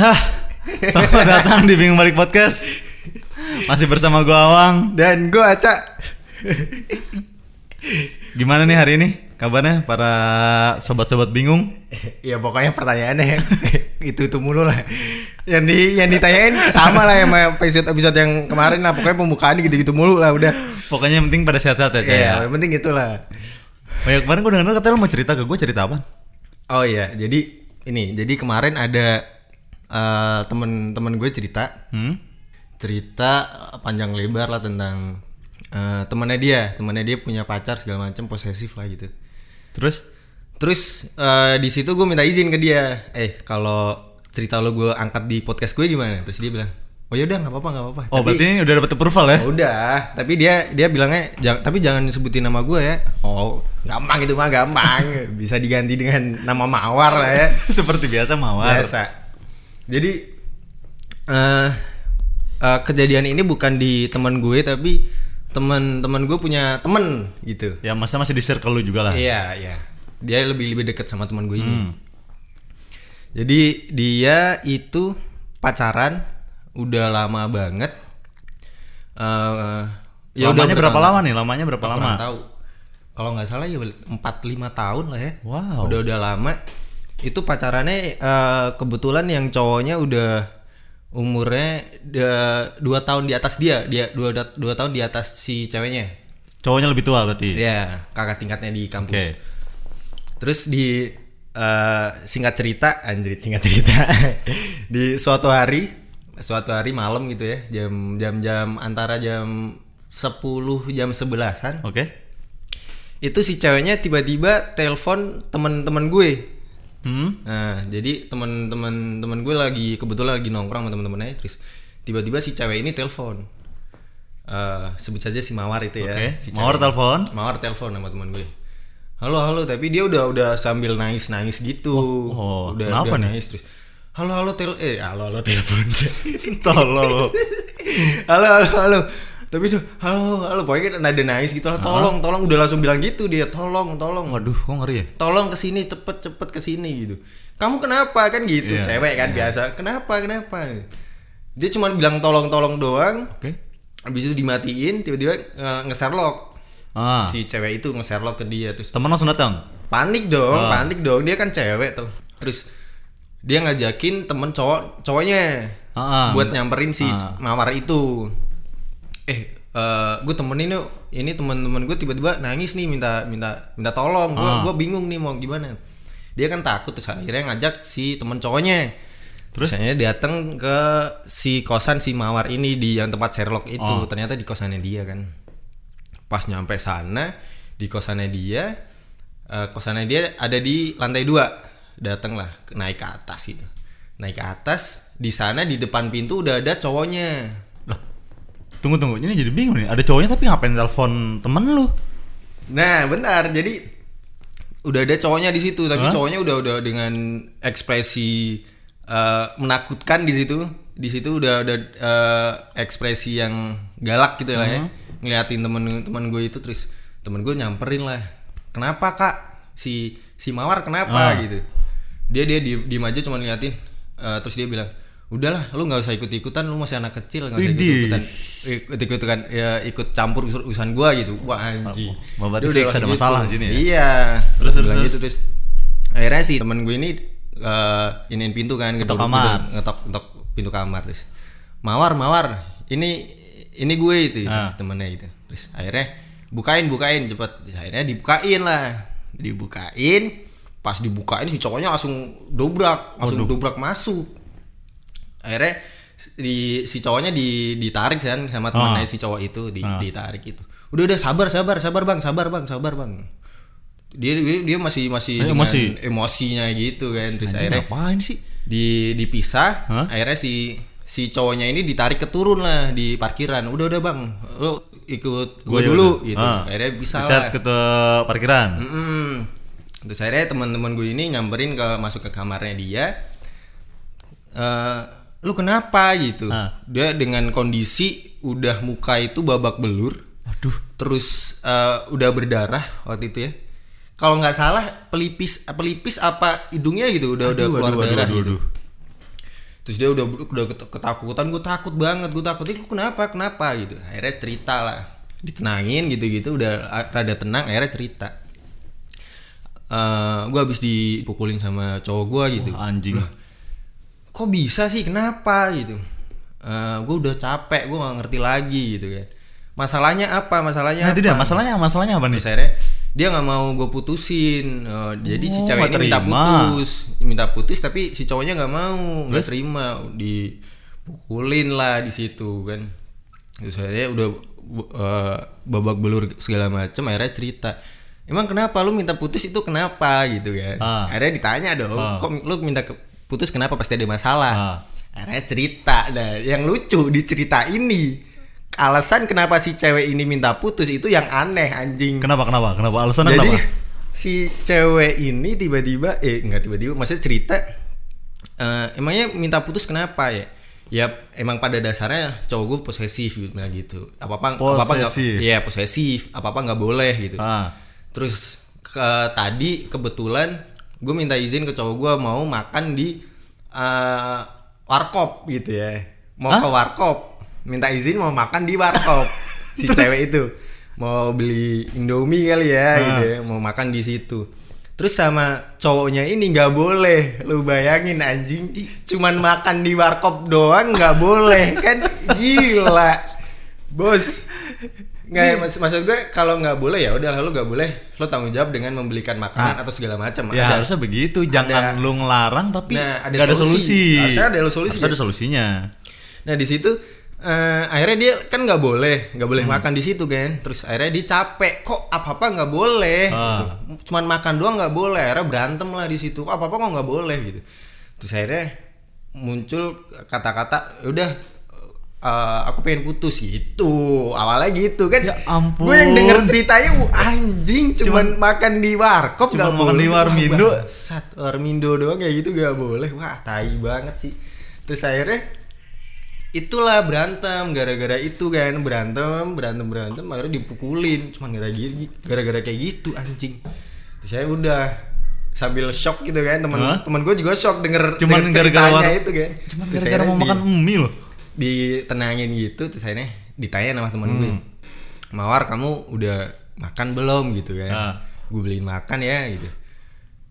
Hah, selamat datang di Bingung Balik Podcast. Masih bersama gua Awang. Dan gue Aca Gimana nih hari ini? Kabarnya para sobat-sobat bingung? Ya pokoknya pertanyaannya yang itu-itu mulu lah Yang di yang ditanyain sama lah sama episode-episode yang kemarin lah Pokoknya pembukaan gitu-gitu mulu lah udah Pokoknya yang penting pada sehat-sehat ya, Cak, ya. Iya yang penting itulah Oh ya, kemarin gua denger katanya lu mau cerita ke gua cerita apa? Oh iya jadi ini Jadi kemarin ada eh, temen-temen gue cerita Hmm? Cerita panjang lebar lah tentang eh, temannya dia Temannya dia punya pacar segala macam posesif lah gitu Terus? Terus eh, di situ gue minta izin ke dia. Eh kalau cerita lo gue angkat di podcast gue gimana? Terus dia bilang, oh ya udah nggak apa-apa nggak apa-apa. Oh, tapi, berarti ini udah dapet approval ya? "Ya udah. Tapi dia dia bilangnya, "Jang- tapi jangan sebutin nama gue ya. Oh gampang itu mah gampang. Bisa diganti dengan nama Mawar lah ya. Seperti biasa mawar. Biasa. Jadi eh eh, kejadian ini bukan di teman gue tapi teman-teman gue punya temen gitu. Ya, masa masih di circle lu juga lah. Iya, iya. Dia lebih lebih dekat sama teman gue ini. Hmm. Jadi dia itu pacaran udah lama banget. Eh Ya Lamanya berapa lama nih? Lamanya berapa lama? tahu. Kalau nggak salah ya 4 5 tahun lah ya. Wow. Udah udah lama. Itu pacarannya eh, kebetulan yang cowoknya udah umurnya de- dua tahun di atas dia. Dia dua dua tahun di atas si ceweknya. Cowoknya lebih tua berarti. Iya, kakak tingkatnya di kampus. Oke. Terus di eh, singkat cerita, anjir singkat cerita. di suatu hari, suatu hari malam gitu ya, jam jam-jam antara jam 10 jam 11-an. Oke. Itu si ceweknya tiba-tiba telepon teman-teman gue. Hmm? Nah, jadi teman-teman teman gue lagi kebetulan lagi nongkrong sama teman-temannya terus tiba-tiba si cewek ini telepon. Eh, sebut saja si Mawar itu ya. Oke. si Mawar telepon. Mawar telepon sama teman gue. Halo halo tapi dia udah udah sambil nangis nangis gitu. oh, udah kenapa udah nih? nangis terus. Halo halo tel eh halo halo telepon. Tolol. halo halo halo. Tapi tuh halo halo pokoknya kan nada nangis gitu lah. Tolong tolong udah langsung bilang gitu dia. Tolong tolong. Waduh, kok ngeri ya? Tolong ke sini cepet cepet ke sini gitu. Kamu kenapa kan gitu Iya, cewek kan biasa. Kenapa kenapa? Dia cuma bilang tolong tolong doang. Oke. Habis itu dimatiin tiba-tiba eh, nge-Sherlock. Ah. Si cewek itu nge-Sherlock ke dia terus Teman langsung datang. panik dong Ah. panik dong dia kan cewek tuh terus dia ngajakin temen cowok cowoknya Ah, ah. buat nyamperin si Ah. mawar itu eh gue temenin yuk ini teman-teman gue tiba-tiba nangis nih minta minta minta tolong gue Ah. gua bingung nih mau gimana dia kan takut terus akhirnya ngajak si temen cowoknya Terus? Terus datang ke si kosan si mawar ini di yang tempat Sherlock itu Oh. ternyata di kosannya dia kan pas nyampe sana di kosannya dia eh, kosannya dia ada di lantai dua datanglah naik ke atas itu naik ke atas di sana di depan pintu udah ada cowoknya. Tunggu tunggu, ini jadi bingung nih. Ada cowoknya tapi ngapain telepon temen lu? nah bentar jadi udah ada cowoknya di situ tapi Hah? cowoknya udah udah dengan ekspresi eh, menakutkan di situ di situ udah ada eh, ekspresi yang galak gitu lah ya ngeliatin temen-temen gue itu terus temen gue nyamperin lah kenapa kak si si mawar kenapa Ah. gitu dia dia diem, diem aja cuma liatin Eh, terus dia bilang udahlah lu nggak usah ikut ikutan lu masih anak kecil nggak usah ikut ikutan ikut ikutan ya ikut campur urusan urusan gua gitu. Wah anjing. Oh, berarti udah fix ada gitu. masalah sini ya? iya. Terus, terus terus, gitu terus. Akhirnya sih temen gue ini eh iniin pintu kan Ketok gedor- kamar. ngetok ngetok pintu kamar terus. Mawar mawar ini ini gue itu, itu Ah. temennya gitu. Terus akhirnya bukain bukain cepet. Terus akhirnya dibukain lah. Dibukain pas dibukain si cowoknya langsung dobrak langsung dobrak masuk akhirnya di si cowoknya di ditarik kan sama temannya si cowok itu di, Ah. ditarik itu udah udah sabar sabar sabar bang sabar bang sabar bang dia dia, masih masih dengan emosi. emosinya gitu kan terus akhirnya ngapain sih? di dipisah Hah? akhirnya si si cowoknya ini ditarik ke turun lah di parkiran udah udah bang lo ikut gue Gua dulu yaudah. gitu Ah. akhirnya bisa lah ke parkiran. Mm-mm. terus akhirnya teman-teman gue ini nyamperin ke masuk ke kamarnya dia Eh, lu kenapa? gitu. Ah. dia dengan kondisi udah muka itu babak belur. Waduh. terus eh, udah berdarah waktu itu ya. Kalau nggak salah pelipis pelipis apa hidungnya gitu udah udah Aduh, keluar aduh, aduh, darah aduh, gitu. aduh. terus terus dia udah udah ket- ketakutan gue takut banget gue takut itu kenapa kenapa? gitu. Akhirnya cerita lah. Ditenangin gitu gitu udah rada tenang akhirnya cerita. Eh gue habis dipukulin sama cowok gue gitu. Anjing. Kok bisa sih? Kenapa gitu? Gue udah capek gue nggak ngerti lagi gitu kan. Masalahnya apa? Masalahnya Nah, apa? dia masalahnya masalahnya apa nih? Terus akhirnya dia nggak mau gue putusin. Eh, jadi si Oh, cewek ini minta putus. Minta putus tapi si cowoknya nggak mau nggak terima. Dipukulin lah di situ kan. Terus akhirnya udah eh, babak belur segala macam akhirnya cerita. Emang kenapa? Lu minta putus itu kenapa? gitu kan. Ah. akhirnya ditanya dong Ah. kok lu minta ke- putus kenapa pasti ada masalah Ah. akhirnya cerita nah yang lucu di cerita ini alasan kenapa si cewek ini minta putus itu yang aneh anjing Kenapa kenapa? Kenapa alasannya jadi kenapa? si cewek ini tiba-tiba eh enggak tiba-tiba maksudnya cerita eh, emangnya minta putus kenapa ya ya emang pada dasarnya cowok gue posesif gitu bilang gitu apa apa apa apa nggak Posesif. iya posesif apa apa nggak boleh gitu Ah. terus ke tadi kebetulan gue minta izin ke cowok gue mau makan di eh, warkop gitu ya. Mau ke warkop. Minta izin mau makan di warkop. Si cewek itu. Mau beli indomie kali ya gitu ya. Mau makan di situ. Terus sama cowoknya ini nggak boleh. Lu bayangin anjing. Cuman makan di warkop doang nggak boleh kan? Gila. Bos nggak mas maksud gue kalau nggak boleh ya udah lo nggak boleh lo tanggung jawab dengan membelikan makanan atau segala macam Ya Ada- harusnya begitu, jangan ada- lu ngelarang tapi Nah, ada ada solusi. solusi. Harusnya ada solusi, Harusnya ya? ada solusinya. Nah di situ eh, akhirnya dia kan nggak boleh nggak boleh Hmm. makan di situ kan. Terus akhirnya dia capek kok apa apa nggak boleh. Ah. gitu. Cuman makan doang nggak boleh. Akhirnya berantem lah di situ. Apa apa kok nggak boleh gitu. Terus akhirnya muncul kata-kata "Ya udah eh, aku pengen putus gitu. Awalnya gitu kan. Ya ampun. gue yang denger ceritanya "Uh, anjing cuman, makan di warkop Cuman nggak makan boleh. di Warmindo. Wah, bangsat Warmindo doang kayak gitu gak boleh. Wah tai banget sih. Terus akhirnya itulah berantem. Gara-gara itu kan berantem berantem berantem akhirnya dipukulin. Cuman gara-gara gara-gara kayak gitu anjing. Terus saya udah sambil shock gitu kan. Teman teman gue juga shock denger Cuman denger gara-gara itu kan. Cuman Terus gara-gara mau makan mie loh. Ditenangin gitu terus akhirnya ditanya sama temen gue Hmm. mawar kamu udah makan belum gitu kan Ah. gue beliin makan ya gitu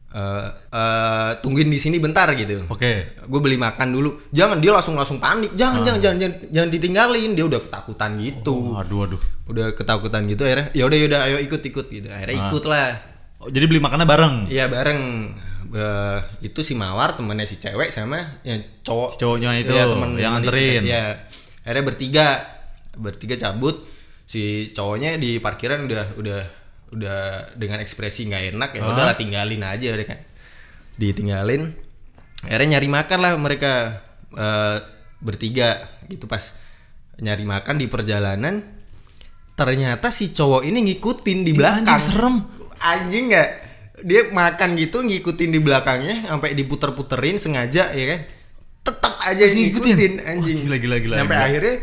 Eh eh, tungguin di sini bentar gitu Oke. gue beli makan dulu jangan dia langsung langsung panik jangan jangan jangan jangan jangan ditinggalin dia udah ketakutan gitu Oh, aduh aduh. udah ketakutan gitu akhirnya ya udah yaudah ayo ikut ikut gitu akhirnya Ah. ikut lah Oh, jadi beli makannya bareng. iya bareng Eh, itu si mawar temennya si cewek sama yang cowok Si cowoknya itu, Iya, temen yang nganterin. itu. Iya. akhirnya bertiga bertiga cabut si cowoknya di parkiran udah udah udah dengan ekspresi nggak enak ya Ah. udahlah tinggalin aja udah kan ditinggalin akhirnya nyari makan lah mereka eh, bertiga gitu pas nyari makan di perjalanan ternyata si cowok ini ngikutin di belakang anjing, serem. anjing nggak dia makan gitu ngikutin di belakangnya sampai diputer-puterin sengaja ya kan? Tetap aja Masih ngikutin? ngikutin? anjing. Wah, gila, gila, gila, sampai gila. akhirnya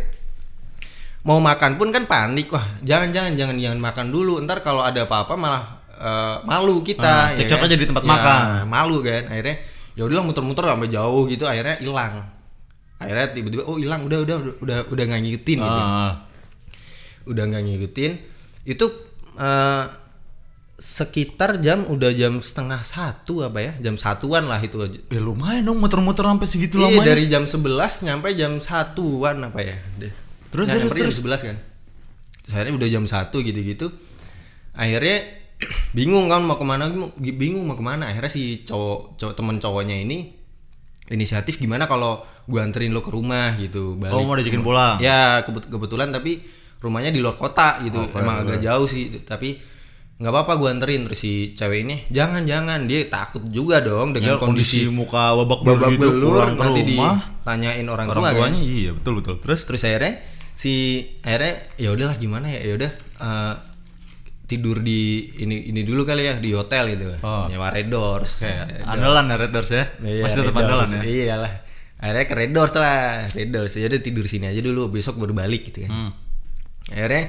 mau makan pun kan panik. Wah jangan jangan jangan jangan makan dulu. Ntar kalau ada apa-apa malah eh, malu kita cekcok kan? aja di tempat Ya, makan. malu kan? Akhirnya ya udahlah muter-muter sampai jauh gitu akhirnya hilang. Akhirnya tiba-tiba oh hilang. Udah udah udah udah nggak ngikutin gitu. Ah, udah nggak ngikutin. Itu eh, sekitar jam udah jam setengah satu apa ya? Jam satuan lah itu. Ya lumayan dong muter-muter sampai segitu iya lamanya. dari jam 11 nyampe jam satuan apa ya. Terus, Nah, terus, nyampe jam terus. 11 kan? Terus akhirnya udah jam satu gitu-gitu. Akhirnya bingung kan mau ke mana bingung mau ke mana. Akhirnya si cowok cowok temen cowoknya ini inisiatif gimana kalau gua anterin lo ke rumah gitu balik Oh, mau diajakin pulang. ya kebet- kebetulan tapi rumahnya di luar kota gitu. Oke, emang agak jauh sih tapi nggak apa-apa gua anterin terus si cewek ini. Jangan jangan. Dia takut juga dong Ya, dengan kondisi, kondisi muka babak belur babak gitu belur pulang nanti rumah. ditanyain orang, orang tua kan. tuanya iya betul betul. Terus? Terus akhirnya si akhirnya ya udahlah gimana ya? Ya udah eh, tidur di ini ini dulu kali ya di hotel gitu. Oh. nyewa Red Doors. Kayak andalan ya Red Doors ya? Iya, masih tetap andalan ya? Iyalah. Akhirnya ke Red Doors lah Red Doors. Jadi tidur sini aja dulu besok baru balik gitu kan. Hmm. akhirnya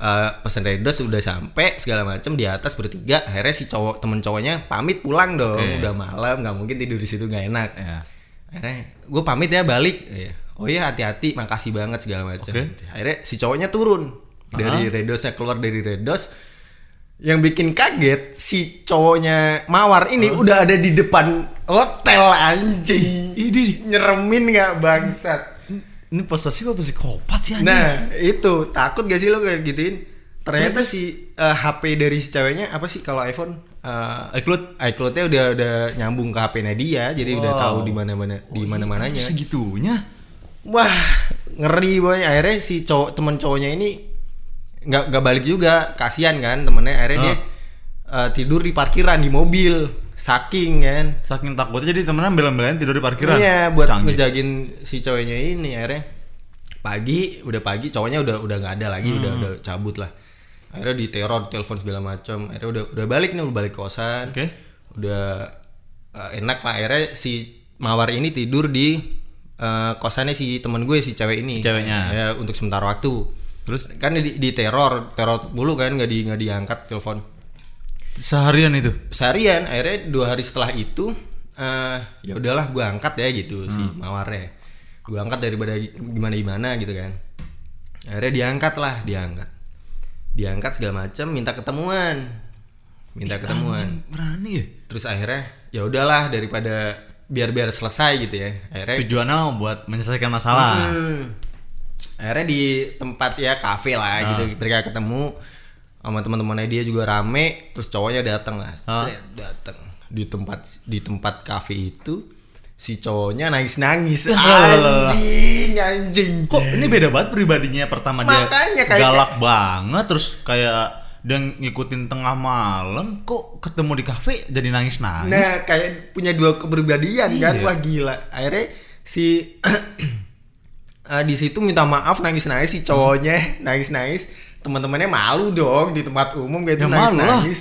eh, pesan Red Doors udah sampai segala macam di atas bertiga akhirnya si cowok temen cowoknya pamit pulang dong. Oke. udah malam nggak mungkin tidur di situ nggak enak. Ya akhirnya gue pamit ya balik. Iya. oh iya hati-hati makasih banget segala macam Oke. akhirnya si cowoknya turun dari redosnya keluar dari redos. Yang bikin kaget si cowoknya mawar ini udah ada di depan hotel anjing. Ini nyeremin nggak bangsat ini posesif apa psikopat sih anjing? nah itu. Takut gak sih lo kayak gituin? Ternyata si eh, HP dari si ceweknya apa sih kalau iPhone? Eh, iCloud? iCloud-nya udah udah nyambung ke HP-nya dia jadi udah Wow. tahu di mana-mana di mana-mananya. segitunya. wah ngeri boy. Akhirnya si cowok teman cowoknya ini nggak nggak balik juga. Kasihan kan temennya. Akhirnya dia eh, tidur di parkiran di mobil saking kan Saking takutnya jadi temenan bela-belain tidur di parkiran. iya buat Canggih. ngejagin si cowoknya ini akhirnya pagi udah pagi cowoknya udah udah nggak ada lagi udah Hmm. udah cabut lah akhirnya diteror telepon segala macam akhirnya udah udah balik nih udah balik kosan Oke. udah eh, enak lah akhirnya si mawar ini tidur di eh, kosannya si teman gue si cewek ini Ceweknya. ya untuk sementara waktu Terus kan di, di teror teror mulu kan nggak di nggak diangkat telepon seharian itu. seharian akhirnya dua hari setelah itu eh ya udahlah gue angkat ya gitu si Hmm. mawarnya gue angkat daripada gimana gimana gitu kan akhirnya diangkat lah diangkat diangkat segala macam minta ketemuan minta ketemuan Berani ya? terus akhirnya ya udahlah daripada biar biar selesai gitu ya akhirnya Tujuannya buat menyelesaikan masalah. Hmm. akhirnya di tempat ya kafe lah gitu mereka ketemu sama teman-temannya dia juga rame terus cowoknya datang lah. Ah. Ternyata datang di tempat di tempat kafe itu si cowoknya nangis nangis anjing anjing. Kok ini beda banget pribadinya pertama Makanya dia kayak- galak banget terus kayak dan ngikutin tengah malam kok ketemu di kafe jadi nangis nangis. nah kayak punya dua kepribadian kan? Iya. wah gila. Akhirnya si eh, di situ minta maaf nangis nangis si cowoknya. Nangis nangis teman-temannya malu dong di tempat umum kayak itu Ya, nangis malu lah. nangis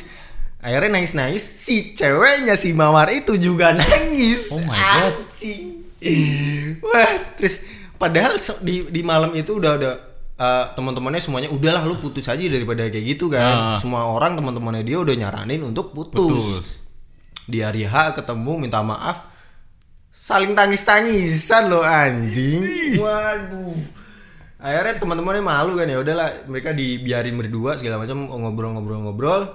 akhirnya nangis nangis si ceweknya si mawar itu juga nangis Oh my God. Anjing. wah terus padahal di di malam itu udah ada eh, teman-temannya semuanya udahlah lu putus aja daripada kayak gitu kan Ah. semua orang teman-temannya dia udah nyaranin untuk Putus. di hari H ketemu minta maaf saling tangis tangisan loh anjing waduh akhirnya teman-temannya malu kan ya udahlah mereka dibiarin berdua segala macam ngobrol-ngobrol-ngobrol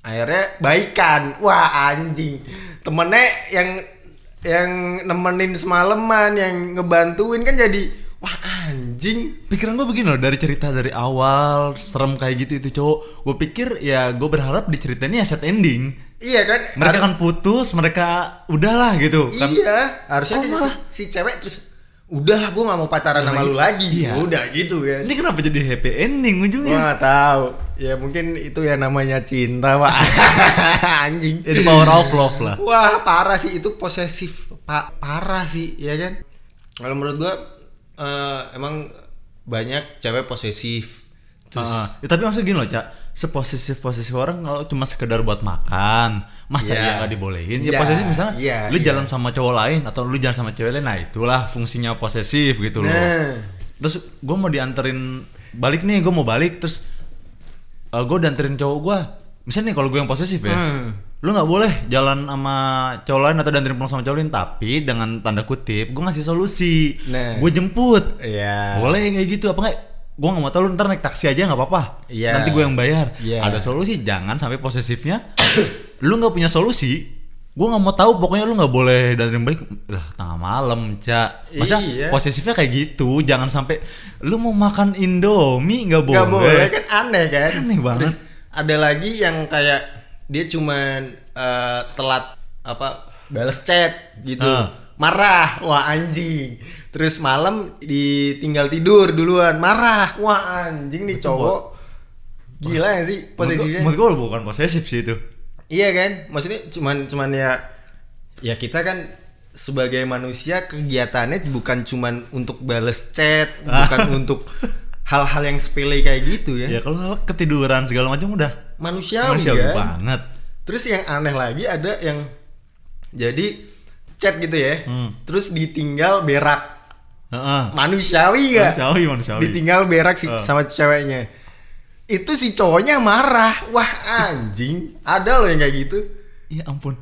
akhirnya baikan wah anjing temennya yang yang nemenin semalaman yang ngebantuin kan jadi wah anjing Pikiran gue begini loh dari cerita dari awal serem kayak gitu itu cowok. Gue pikir ya gue berharap di cerita ini ya set ending. iya kan Mereka kan putus, mereka udahlah gitu kan. iya harusnya Kok si, si cewek terus udahlah gue nggak mau pacaran sama lu lagi. Iya. udah gitu kan. Ini kenapa jadi happy ending ujungnya? Wah tahu. Ya mungkin itu ya namanya cinta pak. Anjing. Ini power of love lah. wah parah sih. Itu posesif pak. Parah sih ya kan? Kalau menurut gua eh, emang banyak cewek posesif terus Ah, ya, tapi maksudnya gini loh, Cak. Seposesif posesif orang kalau cuma sekedar buat makan, masa Iya. ya nggak dibolehin? Ya Iya, posesif misalnya, iya, lu iya. jalan sama cowok lain atau lu jalan sama cewek lain, nah itulah fungsinya posesif gitu loh. Nah. Terus gue mau dianterin balik nih, gue mau balik terus gue dianterin cowok gue. Misalnya nih kalau gue yang posesif ya, Hmm. lu nggak boleh jalan sama cowok lain atau dianterin pulang sama cowok lain, tapi dengan tanda kutip gue ngasih solusi, Nah. gue jemput. Iya. Boleh kayak gitu apa enggak? Gue nggak mau tahu lu ntar naik taksi aja nggak apa-apa. Iya. Nanti gue yang bayar. Iya. Ada solusi, jangan sampai posesifnya. lu nggak punya solusi. Gue nggak mau tahu, pokoknya lu nggak boleh dan balik lah tengah malam, cak. Masa Iya. posesifnya kayak gitu, jangan sampai lu mau makan Indomie nggak boleh. Gak boleh kan aneh kan Aneh banget. Terus ada lagi yang kayak dia cuman eh, telat apa balas chat gitu Ah. Marah. Wah anjing. Terus malam ditinggal tidur duluan. Marah. Wah anjing nih cowok. gila ya sih posisinya Menurut gue bukan posesif sih itu. iya kan? Maksudnya cuman cuman ya ya kita kan sebagai manusia kegiatannya bukan cuman untuk balas chat bukan untuk hal-hal yang sepele kayak gitu ya. Ya kalau ketiduran segala macam udah. Manusiawi, manusiawi kan? banget. terus yang aneh lagi ada yang jadi chat gitu ya Hmm. terus ditinggal berak Heeh. manusiawi gak Manusiawi, manusiawi. ditinggal berak si Ah. sama ceweknya itu si cowoknya marah wah anjing ada loh yang kayak gitu Ya ampun.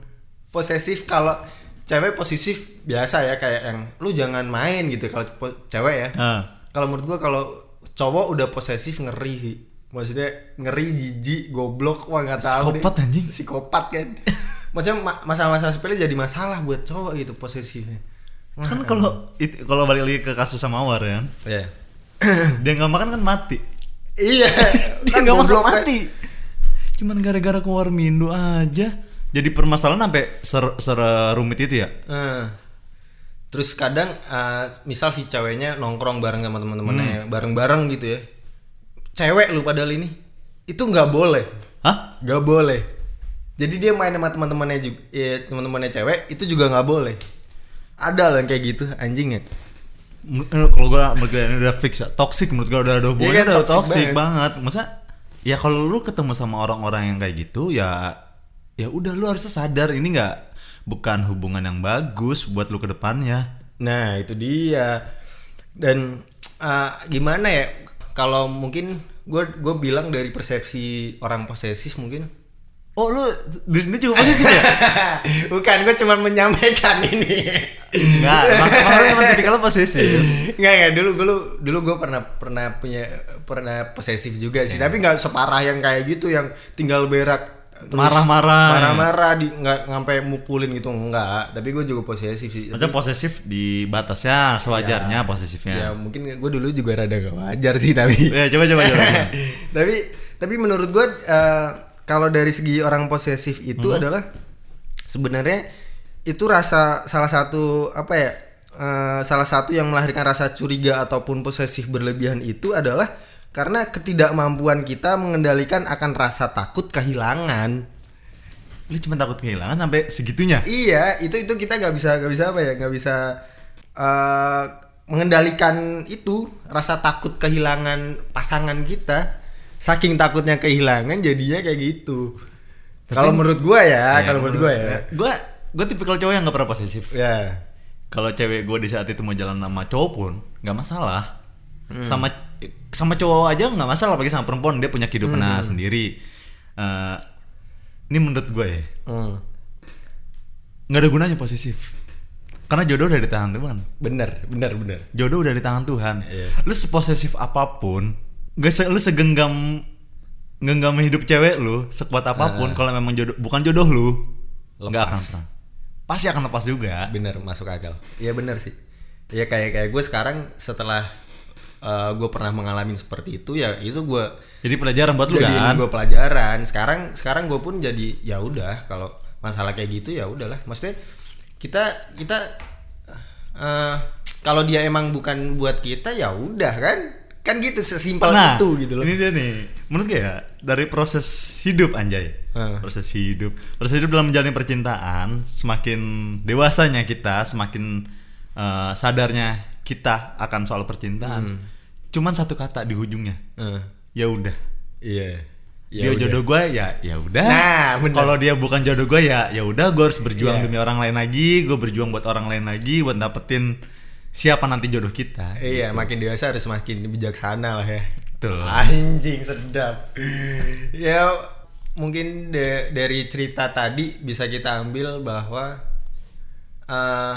posesif kalau cewek posesif biasa ya kayak yang lu jangan main gitu kalau cewek ya Ah. kalau menurut gua kalau cowok udah posesif ngeri sih maksudnya ngeri jijik goblok wah nggak tahu Psikopat, deh. anjing. psikopat kan maksudnya ma- masalah-masalah sepele jadi masalah buat cowok gitu posesifnya kan kalau kalau balik lagi ke kasus sama Mawar ya Iya. dia nggak makan kan mati iya dia kan nggak makan kan. mati cuman gara-gara keluar Mindo aja jadi permasalahan sampai ser, serumit itu ya Eh. Terus kadang eh, misal si ceweknya nongkrong bareng sama teman-temannya, bareng-bareng gitu ya. Cewek lu padahal ini. Itu nggak boleh. hah Nggak boleh. Jadi dia main sama teman-temannya juga, ya, teman-temannya cewek itu juga nggak boleh. Ada lah yang kayak gitu anjing ya. M- eh, kalau gua menurut ini udah fix ya. toxic menurut gua udah ada hubungannya Iya kan, udah toxic toxic banget. banget. Masa ya kalau lu ketemu sama orang-orang yang kayak gitu ya ya udah lu harusnya sadar ini nggak bukan hubungan yang bagus buat lu ke depannya. Nah itu dia. Dan eh, gimana ya? Kalau mungkin gue gue bilang dari persepsi orang posesif mungkin Oh lu di sini juga posisi ya? Bukan, gue cuma menyampaikan ini. Enggak, emang, emang lu tipikal lu posisi. Enggak enggak dulu dulu dulu gue pernah pernah punya pernah posesif juga sih, tapi nggak separah yang kayak gitu yang tinggal berak Marah-marah. marah-marah di nggak sampai mukulin gitu enggak, tapi gue juga posesif sih. Maksudnya posesif di batasnya sewajarnya posesifnya. ya mungkin gue dulu juga rada gak wajar sih tapi Ya, coba coba coba. tapi tapi menurut gue eh, kalau dari segi orang posesif itu Hmm. adalah sebenarnya itu rasa salah satu apa ya eh, salah satu yang melahirkan rasa curiga ataupun posesif berlebihan itu adalah karena ketidakmampuan kita mengendalikan akan rasa takut kehilangan Lu cuma takut kehilangan sampai segitunya. iya itu itu kita nggak bisa nggak bisa apa ya nggak bisa eh, mengendalikan itu rasa takut kehilangan pasangan kita saking takutnya kehilangan jadinya kayak gitu kalau menurut gua ya, kalau menurut gua ya Gua gua tipikal cowok yang gak pernah posesif. ya Kalau cewek gua di saat itu mau jalan sama cowok pun nggak masalah. Hmm. Sama sama cowok aja nggak masalah apalagi sama perempuan dia punya kehidupan Hmm. sendiri. Eh, ini menurut gue ya Hmm, nggak ada gunanya posesif. Karena jodoh udah di tangan Tuhan. bener bener bener Jodoh udah di tangan Tuhan. Iya. Lu seposesif apa pun, gak se lu segenggam genggam hidup cewek lu sekuat apa pun kalau memang jodoh bukan jodoh lu nggak akan pasti akan lepas juga. bener masuk akal iya bener sih ya kayak kayak gue sekarang setelah gue pernah mengalami seperti itu ya itu gue Jadi pelajaran buat lu jadi kan. gue pelajaran sekarang sekarang gue pun jadi ya udah kalau masalah kayak gitu ya udahlah maksudnya kita kita eh kalau dia emang bukan buat kita ya udah kan kan gitu sesimpel Nah, itu gitu loh Ini dia nih. Menurut gue ya, dari proses hidup anjay. Hmm. Proses hidup. Proses hidup dalam menjalani percintaan, semakin dewasanya kita, semakin eh, sadarnya kita akan soal percintaan. Hmm. Cuman satu kata di ujungnya. Eh, Ya udah. iya Ya dia udah. jodoh gue ya ya udah. Nah. Kalau dia bukan jodoh gue ya ya udah gue harus berjuang Iya. demi orang lain lagi, gue berjuang buat orang lain lagi buat dapetin siapa nanti jodoh kita. Iya, makin dewasa harus makin bijaksana lah ya. Betul. Anjing sedap. ya mungkin de- dari cerita tadi bisa kita ambil bahwa eh,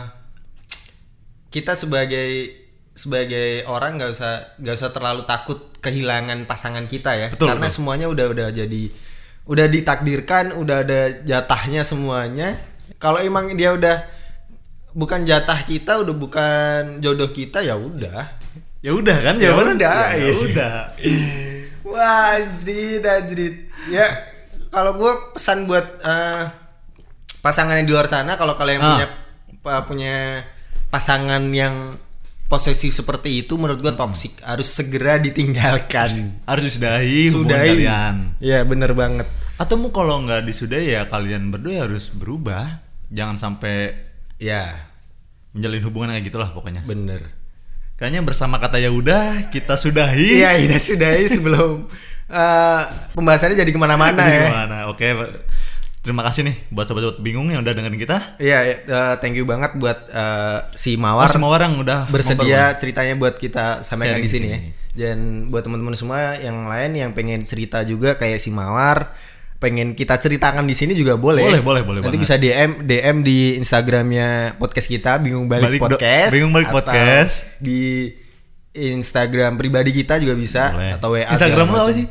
kita sebagai sebagai orang nggak usah nggak usah terlalu takut kehilangan pasangan kita ya Betul, karena betul. semuanya udah udah jadi udah ditakdirkan udah ada jatahnya semuanya kalau emang dia udah bukan jatah kita udah bukan jodoh kita ya udah Ya udah kan Ya jawabannya udah, ya, iya. udah. Wah, anjrit, anjrit. Ya, kalau gue pesan buat eh, pasangan yang di luar sana, kalau kalian Ah. punya pa- punya pasangan yang posesif seperti itu, menurut gue toksik, harus segera ditinggalkan. Harus disudahi hubungan Sudahi. kalian. Ya, bener banget. Atau mau kalau nggak disudahi ya kalian berdua harus berubah. Jangan sampai Ya, menjalin hubungan kayak gitulah pokoknya. bener. Kayaknya bersama kata ya udah kita sudahi. Iya, ini sudahi sebelum eh, pembahasannya jadi ke mana-mana ya. gimana? Oke. Terima kasih nih buat sobat-sobat bingung yang udah dengerin kita. Iya, ya, eh, thank you banget buat eh, si Mawar. War semua orang udah bersedia ceritanya buat kita sampaikan di sini ya. Dan buat teman-teman semua yang lain yang pengen cerita juga kayak si Mawar pengen kita ceritakan di sini juga boleh. Boleh, boleh, boleh Nanti banget. bisa DM DM di Instagramnya podcast kita bingung balik, Balik podcast. Bingung Balik atau Podcast. Di Instagram pribadi kita juga bisa Boleh. atau WA. Instagram lu apa sih?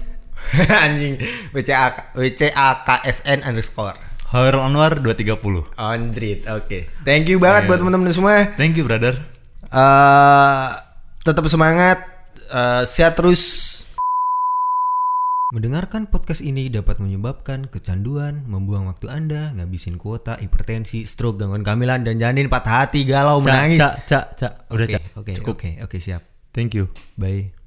Anjing WCA WCAKSN underscore. Hairul Anwar 230. Android, oke. Thank you banget Ayo. buat teman-teman semua. Thank you brother. eh tetap semangat, eh, sehat terus. Mendengarkan podcast ini dapat menyebabkan kecanduan, membuang waktu Anda, ngabisin kuota, hipertensi, stroke, gangguan kehamilan, dan janin patah hati, galau, menangis. Cak, cak, cak. Udah Oke, cak. oke, Cukup. oke, oke, siap. Thank you. Bye.